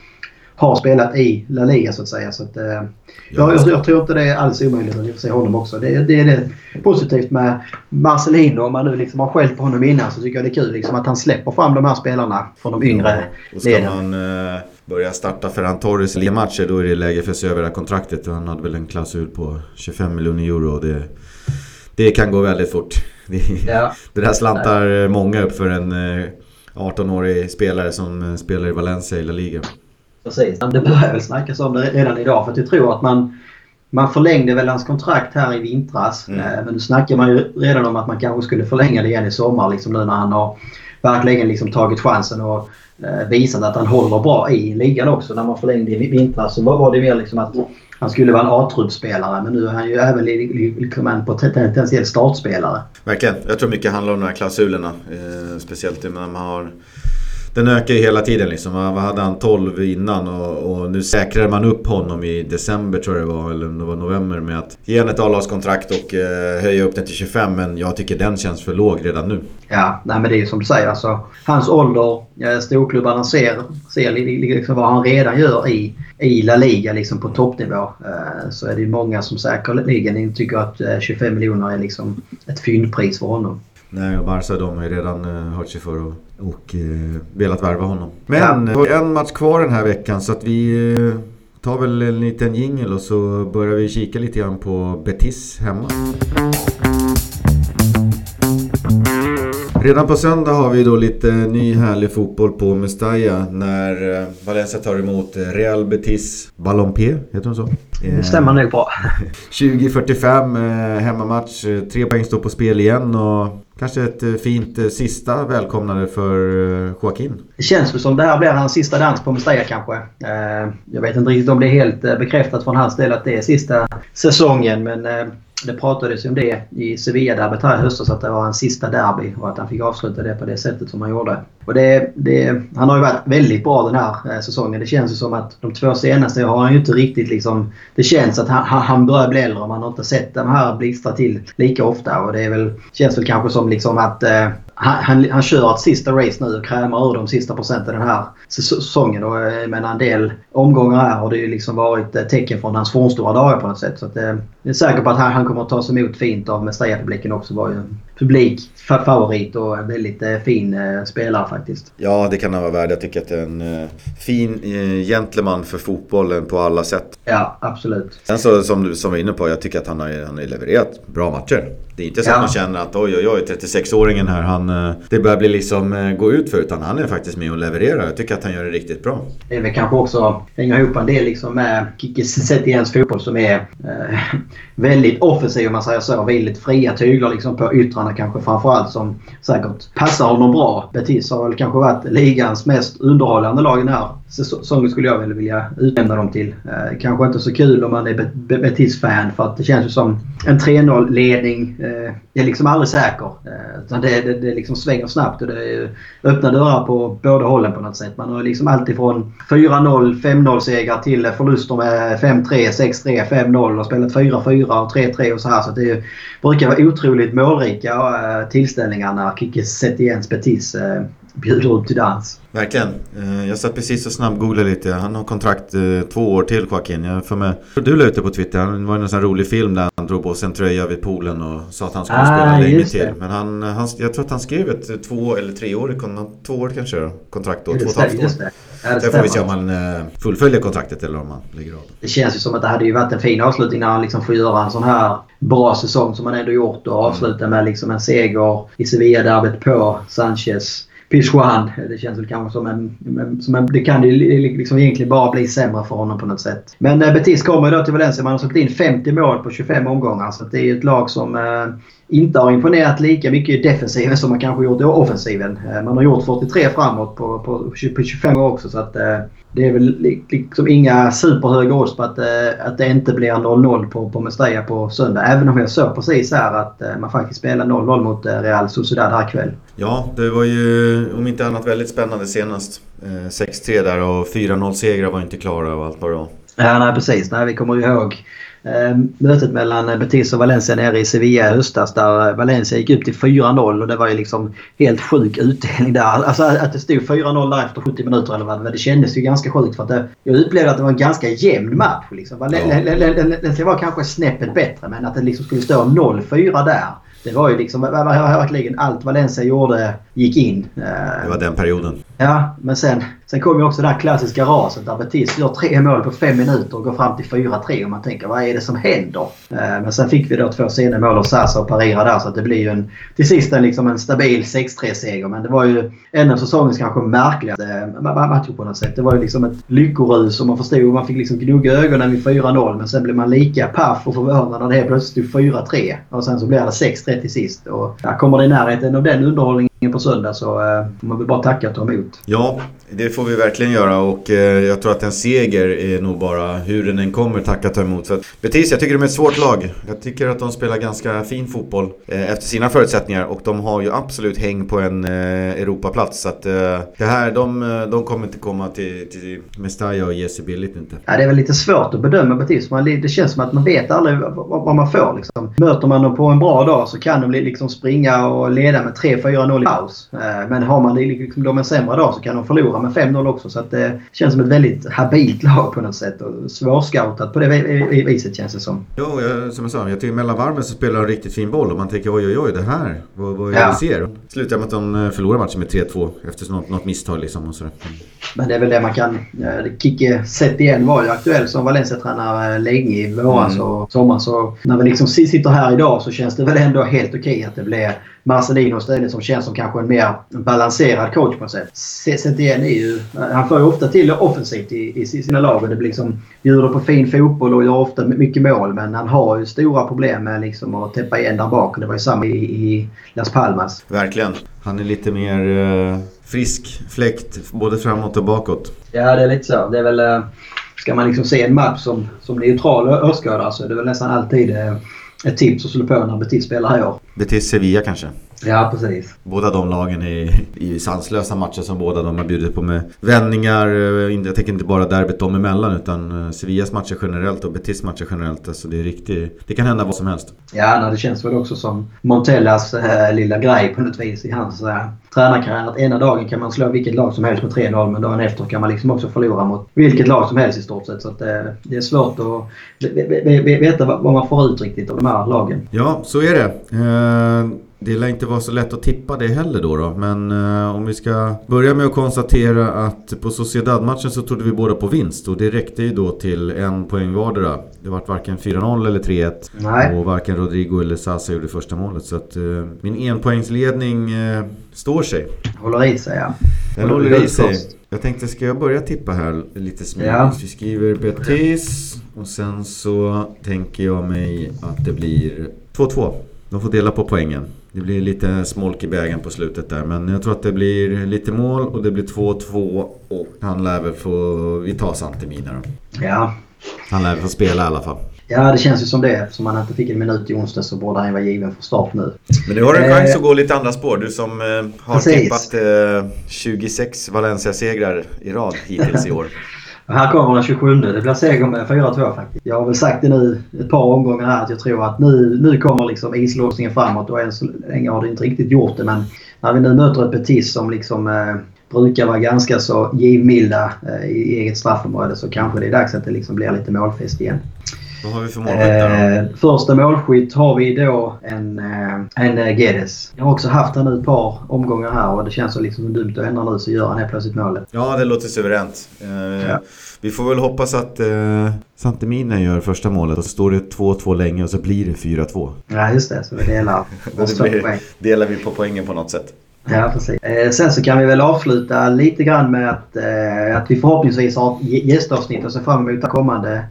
har spelat i La Liga så att säga. Så att, eh, jag, jag, jag, tror inte det är alls omöjligt att se honom också. Det, det är det positivt med Marcelino. Om man nu liksom har skällt på honom innan så tycker jag det är kul liksom, att han släpper fram de här spelarna från de yngre ja, ska man eh, börja starta Ferran Torres ligamatcher då är det läge för att se över det här kontraktet. Han hade väl en klausul på 25 miljoner euro. Det, det kan gå väldigt fort. <laughs> Det, ja. det där slantar många upp för en 18-årig eh, spelare som eh, spelar i Valencia i La Liga. Precis. Det börjar väl snackas om det redan idag för att jag tror att man, man förlängde väl hans kontrakt här i vintras. Mm. Eh, men nu snackar man ju redan om att man kanske skulle förlänga det igen i sommar liksom nu när han har verkligen liksom tagit chansen och eh, visat att han håller bra i ligan också. När man förlängde i vintras så var det mer liksom att han skulle vara en A-truppspelare men nu är han ju även liksom en potentiell startspelare. Verkligen. Jag tror mycket handlar om de här klausulerna. Eh, speciellt när man har den ökar ju hela tiden liksom. Vad hade han? 12 innan och, och, nu säkrade man upp honom i december tror jag det var, eller om det var november med att ge honom ett A-lagskontrakt och eh, höja upp den till 25. Men jag tycker den känns för låg redan nu. Ja, nej men det är ju som du säger. Alltså, hans ålder, eh, storklubbarna ser, ser liksom vad han redan gör i, i La Liga liksom på toppnivå. Eh, så är det ju många som säkerligen tycker att eh, 25 miljoner är liksom ett fyndpris för honom. Nej, och Barca de har ju redan uh, hört sig för och, och uh, velat värva honom. Men vi har en match kvar den här veckan så att vi uh, tar väl en liten jingel och så börjar vi kika lite grann på Betis hemma. Redan på söndag har vi då lite ny härlig fotboll på Mestalla när Valencia tar emot Real Betis Ballonpied, heter de så? Det stämmer nog bra. <laughs> 20.45 hemmamatch, tre poäng står på spel igen och Kanske ett eh, fint eh, sista välkomnande för eh, Joaquin. Det känns som det här blir hans sista dans på Mestalla kanske. Jag vet inte riktigt om det är helt bekräftat från hans del att det är sista säsongen men det pratades om det i Sevilla-derbyt här i höstas att det var hans sista derby och att han fick avsluta det på det sättet som han gjorde. Och det, det, han har ju varit väldigt bra den här eh, säsongen. Det känns ju som att de två senaste har han ju inte riktigt liksom... Det känns att han, han börjar bli äldre och man har inte sett de här blixtra till lika ofta. Och det är väl, känns väl kanske som liksom att eh, han, han, han kör ett sista race nu och krämar ur de sista procenten den här säsongen. Och eh, men en del omgångar här har det ju liksom varit eh, tecken från hans fornstora dagar på något sätt. Så att, jag är säker på att han, han kommer att tas emot fint av Mestalla-publiken också. var ju publikfavorit och en väldigt eh, fin eh, spelare faktiskt. Ja, det kan han vara värd. Jag tycker att det är en eh, fin gentleman för fotbollen på alla sätt. Ja, absolut. Sen så som du som var inne på, jag tycker att han har, han har levererat bra matcher. Det är inte så ja. att man känner att oj oj oj 36-åringen här, han, det börjar bli liksom gå ut för utan han är faktiskt med och levererar. Jag tycker att han gör det riktigt bra. Det är väl kanske också, hänger ihop en del liksom med Kickes sätt i ens fotboll som är eh, väldigt offensiv om man säger så. Väldigt fria tyglar liksom på yttrarna kanske framförallt som säkert passar honom bra. Betis har väl kanske varit ligans mest underhållande lag den här säsongen skulle jag väl vilja utnämna dem till. Eh, kanske inte så kul om man är Betis-fan för att det känns ju som en 3-0 ledning. Eh, det Eh, är liksom aldrig säker. Eh, utan det, det, det liksom svänger snabbt och det är öppna dörrar på båda hållen på något sätt. Man har liksom allt 4-0, 5-0 segrar till förluster med 5-3, 6-3, 5-0 och spelat 4-4 och 3-3 och så här. Så det brukar vara otroligt målrika eh, tillställningar när Kikki Setiens Betis bjuder upp till dans. Verkligen. Eh, jag satt precis och snabbgooglade lite. Han har kontrakt eh, två år till Joaquin. Jag för mig. Du la ut det på Twitter. Det var en sån rolig film där han drog på sig en tröja vid poolen och sa att han skulle Ah, spela länge till. Men han, han, jag tror att han skrev ett två eller tre år, två år kanske kontrakt då. Två och ett halvt år. Ja, Sen får vi se om han eh, fullföljer kontraktet eller om han lägger av. Det känns ju som att det hade ju varit en fin avslutning när han liksom får göra en sån här bra säsong som han ändå gjort och avsluta med liksom en seger i Sevilla-derbyt på Sanchez. Pichuan. Det känns väl kanske som en... Som en det kan ju liksom egentligen bara bli sämre för honom på något sätt. Men eh, Betis kommer ju då till Valencia. Man har släppt in 50 mål på 25 omgångar. Så det är ju ett lag som eh, inte har imponerat lika mycket i defensiven som man kanske gjort i offensiven. Eh, man har gjort 43 framåt på, på, på 25 år också. Så att, eh, det är väl li- liksom inga superhöga odds på att, eh, att det inte blir 0-0 på, på Mestalla på söndag. Även om jag såg precis här att man faktiskt spelar 0-0 mot Real Sociedad här ikväll. Ja, det var ju om inte annat väldigt spännande senast. Eh, 6-3 där och 4-0 segrar var inte klara och allt var. Ja, nej precis. Nej, vi kommer ihåg mötet mellan Betis och Valencia nere i Sevilla i höstas där Valencia gick upp till 4-0 och det var ju liksom helt sjuk utdelning där. Alltså att det stod 4-0 där efter 70 minuter eller vad det kändes ju ganska sjukt för att det, jag upplevde att det var en ganska jämn match. Liksom. Valencia var kanske snäppet bättre men att det liksom skulle stå 0-4 där. Det var ju liksom ver- ver- verkligen allt Valencia gjorde gick in. Det var den perioden. Ja, men sen, sen kom ju också det här klassiska raset där Betis gör tre mål på fem minuter och går fram till 4-3 och man tänker vad är det som händer? Eh, men sen fick vi då två sena mål av Sasa och Parira där så att det blir ju en, till sist en, liksom en stabil 6-3 seger. Men det var ju en av säsongens kanske märkligaste eh, matcher på något sätt. Det var ju liksom ett lyckorus och man förstod, man fick liksom gnugga ögonen vid 4-0 men sen blev man lika paff och förvånad när det helt plötsligt stod 4-3 och sen så blev det 6-3 till sist. Och ja, kommer det i närheten av den underhållningen på söndag så eh, får man väl bara tacka och ta emot. Ja, det får vi verkligen göra och eh, jag tror att en seger är nog bara hur den än kommer tacka ta emot. För att Betis, jag tycker de är ett svårt lag. Jag tycker att de spelar ganska fin fotboll eh, efter sina förutsättningar och de har ju absolut häng på en eh, Europaplats. Så att det här, de, de kommer inte komma till, till Mestalla och ge sig billigt inte. Ja, det är väl lite svårt att bedöma Betis. Man, det känns som att man vet aldrig vad, vad man får. Liksom. Möter man dem på en bra dag så kan de liksom springa och leda med 3-4-0 i paus. Men har man liksom dem en sämre dag så kan de förlora med 5-0 också. Så att det känns som ett väldigt habilt lag på något sätt. Och svårscoutat på det vi- vi- viset känns det som. Jo, jag, som jag sa, jag tycker mellan varven så spelar de riktigt fin boll och man tänker oj oj oj det här, vad, vad är det Ja. vi ser? Slutar med att de eh, förlorar matchen med 3-2 efter något, något misstag liksom och sådär. Men det är väl det man kan... eh, Kicke Setien var ju aktuell som Valencia-tränare länge i våras Mm. och sommar. Så när vi liksom sitter här idag så känns det väl ändå helt okej att det blir Marcelino istället som känns som kanske en mer balanserad coach på något sätt. Se- Setien är ju... Han får ju ofta till offensivt i, i sina lag och det blir liksom... Bjuder på fin fotboll och gör ofta mycket mål men han har ju stora problem med liksom att täppa igen där bak. Och Det var ju samma i, i Las Palmas. Verkligen. Han är lite mer eh, frisk fläkt både framåt och bakåt. Ja, det är lite så. Det är väl... eh, Ska man liksom se en match som, som neutral åskådare så är det väl nästan alltid eh, ett tips att slå på när Betis spelar här i år. Betis Sevilla kanske. Ja, precis. Båda de lagen är i sanslösa matcher som båda de har bjudit på med vändningar. eh, Jag tänker inte bara derbyt dem emellan utan eh, Sevillas matcher generellt och Betis matcher generellt. Alltså det är riktigt... Det kan hända vad som helst. Ja, nej, det känns väl också som Montellas eh, lilla grej på något vis i hans eh, tränarkarriär. Att ena dagen kan man slå vilket lag som helst med 3-0 men dagen efter kan man liksom också förlora mot vilket lag som helst i stort sett. Så att, eh, det är svårt att ve- ve- ve- veta vad vad man får ut riktigt av de här lagen. Ja, så är det. Det lär inte vara så lätt att tippa det heller då. då. Men eh, om vi ska börja med att konstatera att på Sociedad-matchen så trodde vi båda på vinst. Och det räckte ju då till en poäng vardera. Det var varken 4-0 eller 3-1. Nej. Och varken Rodrigo eller Sasa gjorde första målet. Så att eh, min enpoängsledning eh, står sig. Håller i sig ja. Den Håller håller i sig. först? Jag tänkte, ska jag börja tippa här lite smidigt? Ja. Vi skriver Betis och sen så tänker jag mig att det blir 2-2. De får dela på poängen. Det blir lite smolk i bägaren på slutet där. Men jag tror att det blir lite mål och det blir 2-2. Och han lär väl få... Vi tar Santemina då. Ja. Han lär väl få spela i alla fall. Ja, det känns ju som det. Eftersom han inte fick en minut i onsdag så borde han ju vara given för start nu. Men nu har du en Eh, chans att gå lite andra spår. Du som eh, har Precis. tippat eh, 26 Valencia-segrar i rad hittills i år. <laughs> Och här kommer den 27. Det blir seger med 4-2 faktiskt. Jag har väl sagt det nu ett par omgångar här att jag tror att nu, nu kommer liksom islåsningen framåt och än så länge har det inte riktigt gjort det. Men när vi nu möter ett Betis som liksom eh, brukar vara ganska så givmilda eh, i eget straffområde så kanske det är dags att det liksom blir lite målfest igen. Vad har vi för målskyttar eh, Första målskytt har vi då en, eh, en eh, Gedes. Jag har också haft han nu ett par omgångar här och det känns så liksom dumt att ändra nu så gör han helt plötsligt målet. Ja, det låter suveränt. Ja. Vi får väl hoppas att eh, Santemina gör första målet och så står det 2-2 länge och så blir det 4-2. Ja, just det. Så vi delar, <laughs> blir, delar vi på poängen på något sätt. Ja, precis. Eh, sen så kan vi väl avsluta lite grann med att, eh, att vi förhoppningsvis har ett gästavsnitt och ser fram emot kommande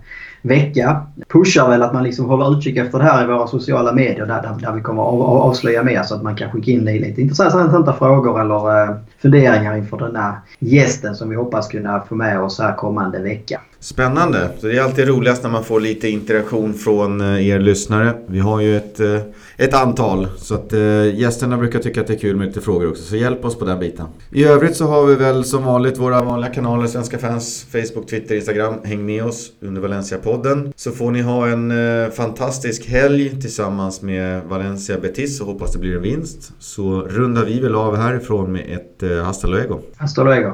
vecka. Pushar väl att man liksom håller utkik efter det här i våra sociala medier där, där, vi kommer att avslöja mer så att man kan skicka in lite intressanta frågor eller eh, funderingar inför den här gästen som vi hoppas kunna få med oss här kommande vecka. Spännande! Det är alltid roligast när man får lite interaktion från eh, er lyssnare. Vi har ju ett, eh, ett antal så att eh, gästerna brukar tycka att det är kul med lite frågor också. Så hjälp oss på den biten. I övrigt så har vi väl som vanligt våra vanliga kanaler Svenska fans, Facebook, Twitter, Instagram. Häng med oss under Valencia-podden. Så får ni ha en fantastisk helg tillsammans med Valencia Betis och hoppas det blir en vinst. Så rundar vi väl av härifrån med ett Hasta luego. Hasta luego.